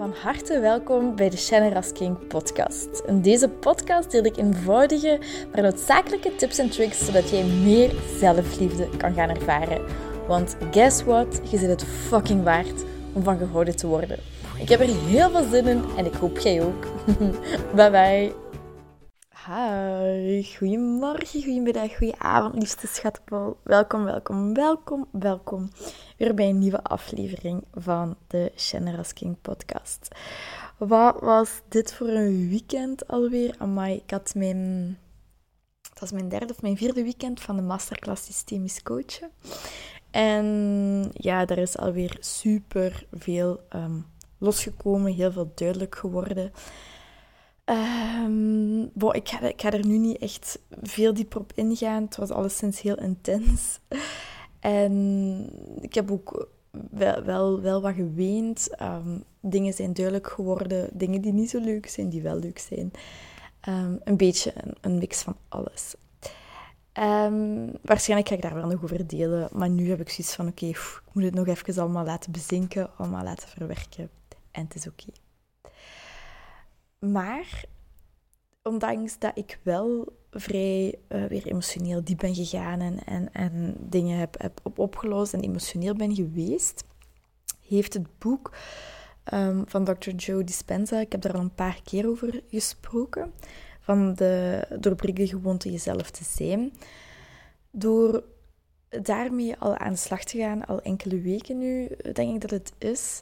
Van harte welkom bij de Shannon King podcast. In deze podcast deel ik eenvoudige, maar noodzakelijke tips en tricks zodat jij meer zelfliefde kan gaan ervaren. Want guess what? Je zit het fucking waard om van gehouden te worden. Ik heb er heel veel zin in en ik hoop jij ook. bye bye. Hi, goedemorgen, goedemiddag, goedenavond, liefste schatbal. Welkom, welkom, welkom, welkom weer bij een nieuwe aflevering van de Shannon King podcast. Wat was dit voor een weekend alweer? Amai, ik had mijn... Het was mijn derde of mijn vierde weekend van de masterclass Systemisch Coachen. En ja, daar is alweer super veel um, losgekomen, heel veel duidelijk geworden. Um, ik, ga, ik, ga, er nu niet echt veel dieper op ingaan. Het was alleszins heel intens. En ik heb ook wel, wel, wel wat geweend. Um, dingen zijn duidelijk geworden. Dingen die niet zo leuk zijn, die wel leuk zijn. Um, een beetje een, een, mix van alles. waarschijnlijk ga ik daar wel nog over delen. Maar nu heb ik zoiets van: oké, ik moet het nog even allemaal laten bezinken, allemaal laten verwerken. En het is oké. Maar ondanks dat ik wel vrij uh, weer emotioneel diep ben gegaan en, en, en dingen heb, heb op opgelost en emotioneel ben geweest, heeft het boek um, van Dr. Joe Dispenza, ik heb daar al een paar keer over gesproken, van de doorbreek de gewoonte jezelf te zijn, door daarmee al aan de slag te gaan, al enkele weken nu, denk ik dat het is,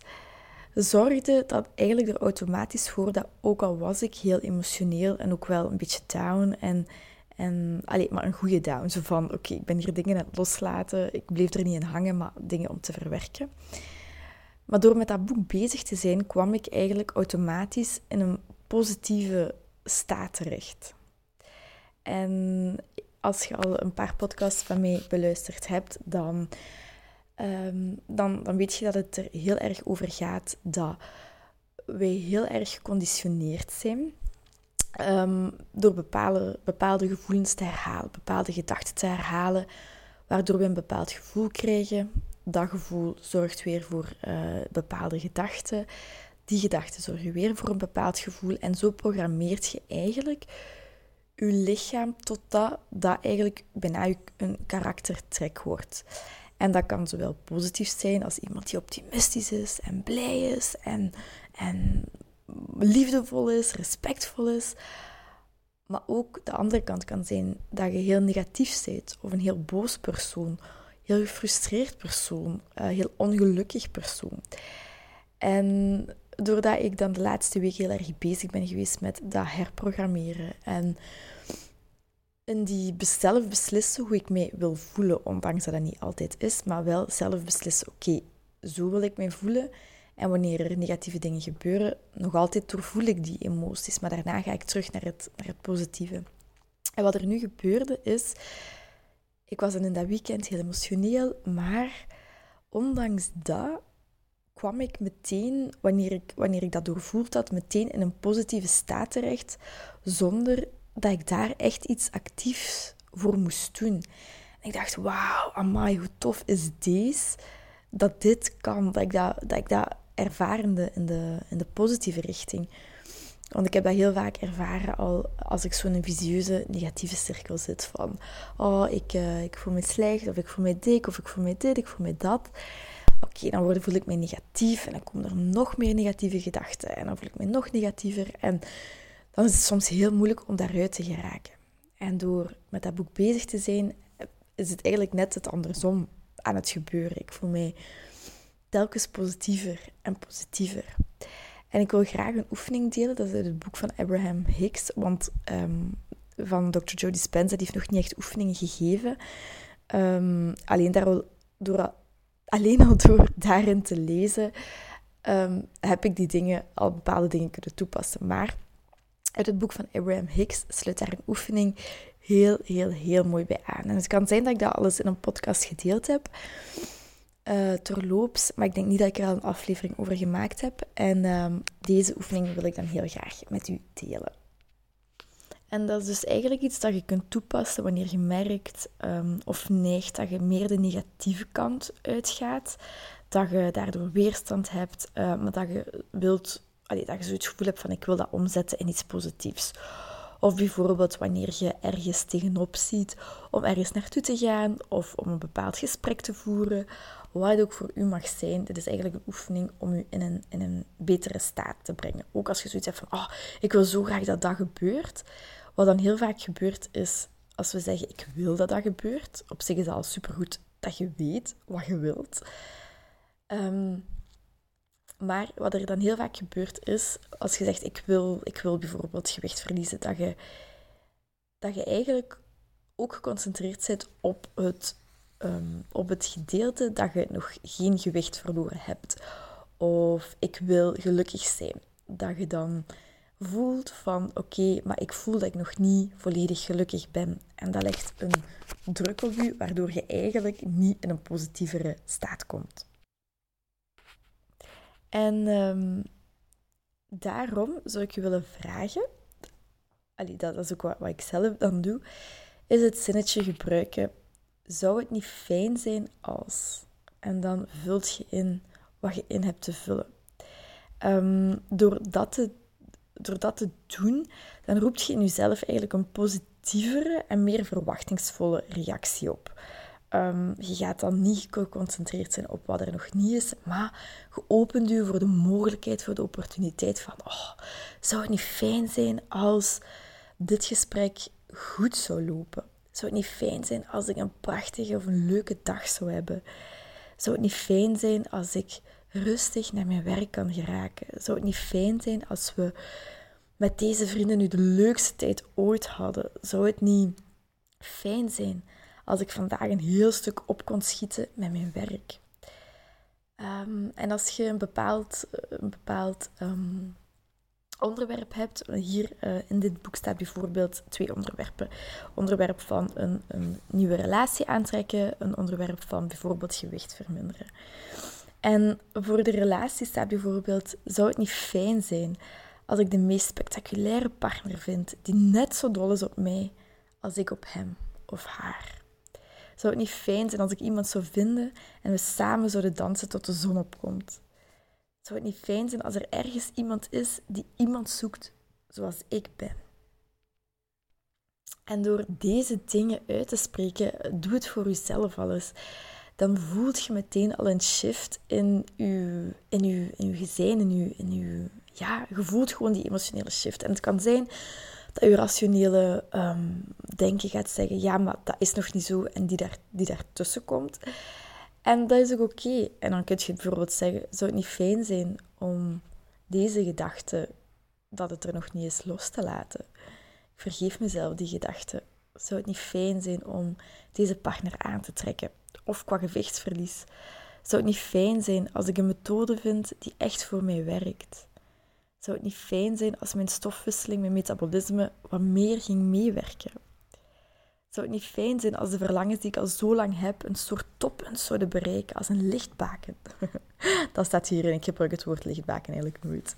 zorgde dat eigenlijk er automatisch voor dat, ook al was ik heel emotioneel en ook wel een beetje down en, en alleen maar een goede down. Zo van, oké, ik ben hier dingen aan het loslaten, ik bleef er niet in hangen, maar dingen om te verwerken. Maar door met dat boek bezig te zijn, kwam ik eigenlijk automatisch in een positieve staat terecht. En als je al een paar podcasts van mij beluisterd hebt, dan Ehm, dan, dan weet je dat het er heel erg over gaat dat wij heel erg geconditioneerd zijn um, door bepaalde, bepaalde gevoelens te herhalen, bepaalde gedachten te herhalen, waardoor we een bepaald gevoel krijgen. Dat gevoel zorgt weer voor uh, bepaalde gedachten. Die gedachten zorgen weer voor een bepaald gevoel. En zo programmeert je eigenlijk je lichaam totdat dat eigenlijk bijna een karaktertrek wordt. En dat kan zowel positief zijn als iemand die optimistisch is en blij is en, en liefdevol is, respectvol is. Maar ook de andere kant kan zijn dat je heel negatief bent of een heel boos persoon, heel gefrustreerd persoon, eh, heel ongelukkig persoon. En doordat ik dan de laatste week heel erg bezig ben geweest met dat herprogrammeren en en die zelf beslissen hoe ik mij wil voelen, ondanks dat dat niet altijd is, maar wel zelf beslissen, oké, zo wil ik mij voelen. En wanneer er negatieve dingen gebeuren, nog altijd doorvoel ik die emoties, maar daarna ga ik terug naar het, naar het positieve. En wat er nu gebeurde is, ik was in dat weekend heel emotioneel, maar ondanks dat kwam ik meteen, wanneer ik, wanneer ik dat doorvoeld had, meteen in een positieve staat terecht, zonder dat ik daar echt iets actiefs voor moest doen. En ik dacht, wauw, amai, hoe tof is deze? Dat dit kan, dat ik dat, dat, ik dat ervarende in de, in de positieve richting. Want ik heb dat heel vaak ervaren al als ik zo in een visieuze negatieve cirkel zit. Van, oh, ik, uh, ik voel me slecht, of ik voel me dik, of ik voel me dit, ik voel me dat. Oké, dan word, voel ik me negatief en dan komen er nog meer negatieve gedachten. En dan voel ik me nog negatiever. En dan is het soms heel moeilijk om daaruit te geraken. En door met dat boek bezig te zijn, is het eigenlijk net het andersom aan het gebeuren. Ik voel mij telkens positiever en positiever. En ik wil graag een oefening delen, dat is uit het boek van Abraham Hicks, want um, van Dr. Joe Dispenza, die heeft nog niet echt oefeningen gegeven. Um, alleen, daar, door, alleen al door daarin te lezen, um, heb ik die dingen, al bepaalde dingen kunnen toepassen. Maar uit het boek van Abraham Hicks sluit daar een oefening heel, heel, heel mooi bij aan. En het kan zijn dat ik dat alles in een podcast gedeeld heb, uh, terloops, maar ik denk niet dat ik er al een aflevering over gemaakt heb. En ehm, deze oefening wil ik dan heel graag met u delen. En dat is dus eigenlijk iets dat je kunt toepassen wanneer je merkt um, of neigt dat je meer de negatieve kant uitgaat. Dat je daardoor weerstand hebt, uh, maar dat je wilt allee, dat je zoiets gevoel hebt van ik wil dat omzetten in iets positiefs. Of bijvoorbeeld wanneer je ergens tegenop ziet om ergens naartoe te gaan of om een bepaald gesprek te voeren. Wat het ook voor u mag zijn. Dit is eigenlijk een oefening om u in een, in een betere staat te brengen. Ook als je zoiets hebt van, oh, ik wil zo graag dat dat gebeurt. Wat dan heel vaak gebeurt is, als we zeggen ik wil dat dat gebeurt. Op zich is het al supergoed dat je weet wat je wilt. Um, maar wat er dan heel vaak gebeurt is, als je zegt ik wil, ik wil bijvoorbeeld gewicht verliezen, dat je, dat je eigenlijk ook geconcentreerd bent op het, um, op het gedeelte dat je nog geen gewicht verloren hebt. Of ik wil gelukkig zijn. Dat je dan voelt van oké, maar ik voel dat ik nog niet volledig gelukkig ben. En dat legt een druk op je, waardoor je eigenlijk niet in een positievere staat komt. En um, daarom zou ik je willen vragen, allee, dat is ook wat, wat ik zelf dan doe, is het zinnetje gebruiken. Zou het niet fijn zijn als... En dan vult je in wat je in hebt te vullen. Um, door, dat te, door dat te doen, dan roept je in jezelf eigenlijk een positievere en meer verwachtingsvolle reactie op. Um, je gaat dan niet geconcentreerd zijn op wat er nog niet is, maar geopend u voor de mogelijkheid, voor de opportuniteit van, oh, zou het niet fijn zijn als dit gesprek goed zou lopen? Zou het niet fijn zijn als ik een prachtige of een leuke dag zou hebben? Zou het niet fijn zijn als ik rustig naar mijn werk kan geraken? Zou het niet fijn zijn als we met deze vrienden nu de leukste tijd ooit hadden? Zou het niet fijn zijn als ik vandaag een heel stuk op kon schieten met mijn werk. Ehm, en als je een bepaald, een bepaald ehm, onderwerp hebt, hier uh, in dit boek staat bijvoorbeeld twee onderwerpen. Onderwerp van een, een nieuwe relatie aantrekken, een onderwerp van bijvoorbeeld gewicht verminderen. En voor de relatie staat bijvoorbeeld, zou het niet fijn zijn als ik de meest spectaculaire partner vind die net zo dol is op mij als ik op hem of haar? Zou het niet fijn zijn als ik iemand zou vinden en we samen zouden dansen tot de zon opkomt? Zou het niet fijn zijn als er ergens iemand is die iemand zoekt zoals ik ben? En door deze dingen uit te spreken, doe het voor jezelf alles. Dan voelt je meteen al een shift in je, in in gezin, in je, ja, je voelt gewoon die emotionele shift. En het kan zijn dat je rationele um, denken gaat zeggen, ja, maar dat is nog niet zo, en die, daar, die daartussen komt. En dat is ook oké. En dan kun je bijvoorbeeld zeggen, zou het niet fijn zijn om deze gedachte, dat het er nog niet is, los te laten? Ik vergeef mezelf die gedachte. Zou het niet fijn zijn om deze partner aan te trekken? Of qua gewichtsverlies. Zou het niet fijn zijn als ik een methode vind die echt voor mij werkt? Zou het niet fijn zijn als mijn stofwisseling, mijn metabolisme wat meer ging meewerken? Zou het niet fijn zijn als de verlangens die ik al zo lang heb een soort toppunt zouden bereiken als een lichtbaken? Dat staat hierin. Ik gebruik het woord lichtbaken eigenlijk nooit.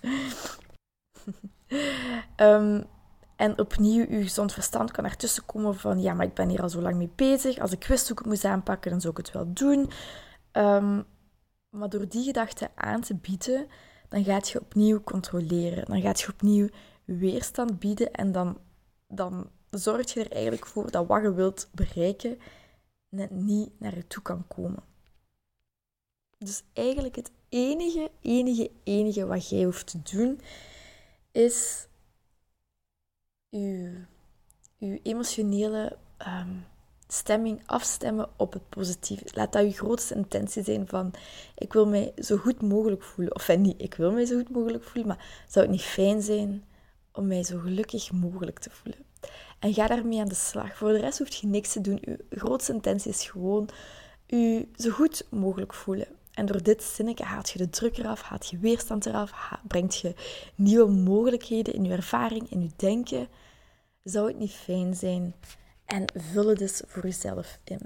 um, en opnieuw, uw gezond verstand kan ertussen komen van ja, maar ik ben hier al zo lang mee bezig. Als ik wist hoe ik het moest aanpakken, dan zou ik het wel doen. Um, maar door die gedachte aan te bieden, dan gaat je opnieuw controleren. Dan gaat je opnieuw weerstand bieden en dan, dan zorg je er eigenlijk voor dat wat je wilt bereiken net niet naar je toe kan komen. Dus eigenlijk het enige, enige, enige wat jij hoeft te doen, is je, emotionele um, stemming afstemmen op het positieve. Laat dat je grootste intentie zijn van ik wil mij zo goed mogelijk voelen. Of niet, ik wil mij zo goed mogelijk voelen, maar zou het niet fijn zijn om mij zo gelukkig mogelijk te voelen? En ga daarmee aan de slag. Voor de rest hoeft je niks te doen. Je grootste intentie is gewoon je zo goed mogelijk voelen. En door dit zinnetje haalt je de druk eraf, haalt je weerstand eraf, brengt je nieuwe mogelijkheden in je ervaring, in je denken. Zou het niet fijn zijn en vul het dus voor jezelf in.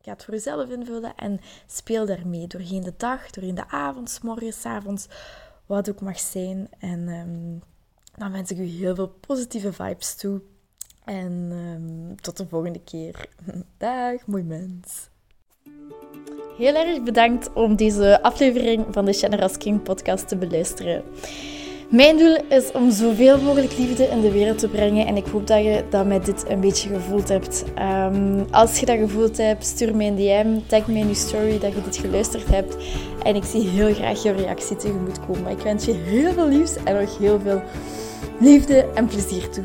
Ga het voor jezelf invullen en speel daarmee doorheen de dag, doorheen de avond, morgens, avonds, wat ook mag zijn. En um, dan wens ik u heel veel positieve vibes toe. En um, tot de volgende keer. Dag, mooi mens. Heel erg bedankt om deze aflevering van de Generous King podcast te beluisteren. Mijn doel is om zoveel mogelijk liefde in de wereld te brengen. En ik hoop dat je dat met dit een beetje gevoeld hebt. Ehm, als je dat gevoeld hebt, stuur me een DM. Tag me in je story dat je dit geluisterd hebt. En ik zie heel graag jouw reactie tegemoet komen. Ik wens je heel veel liefs en nog heel veel liefde en plezier toe.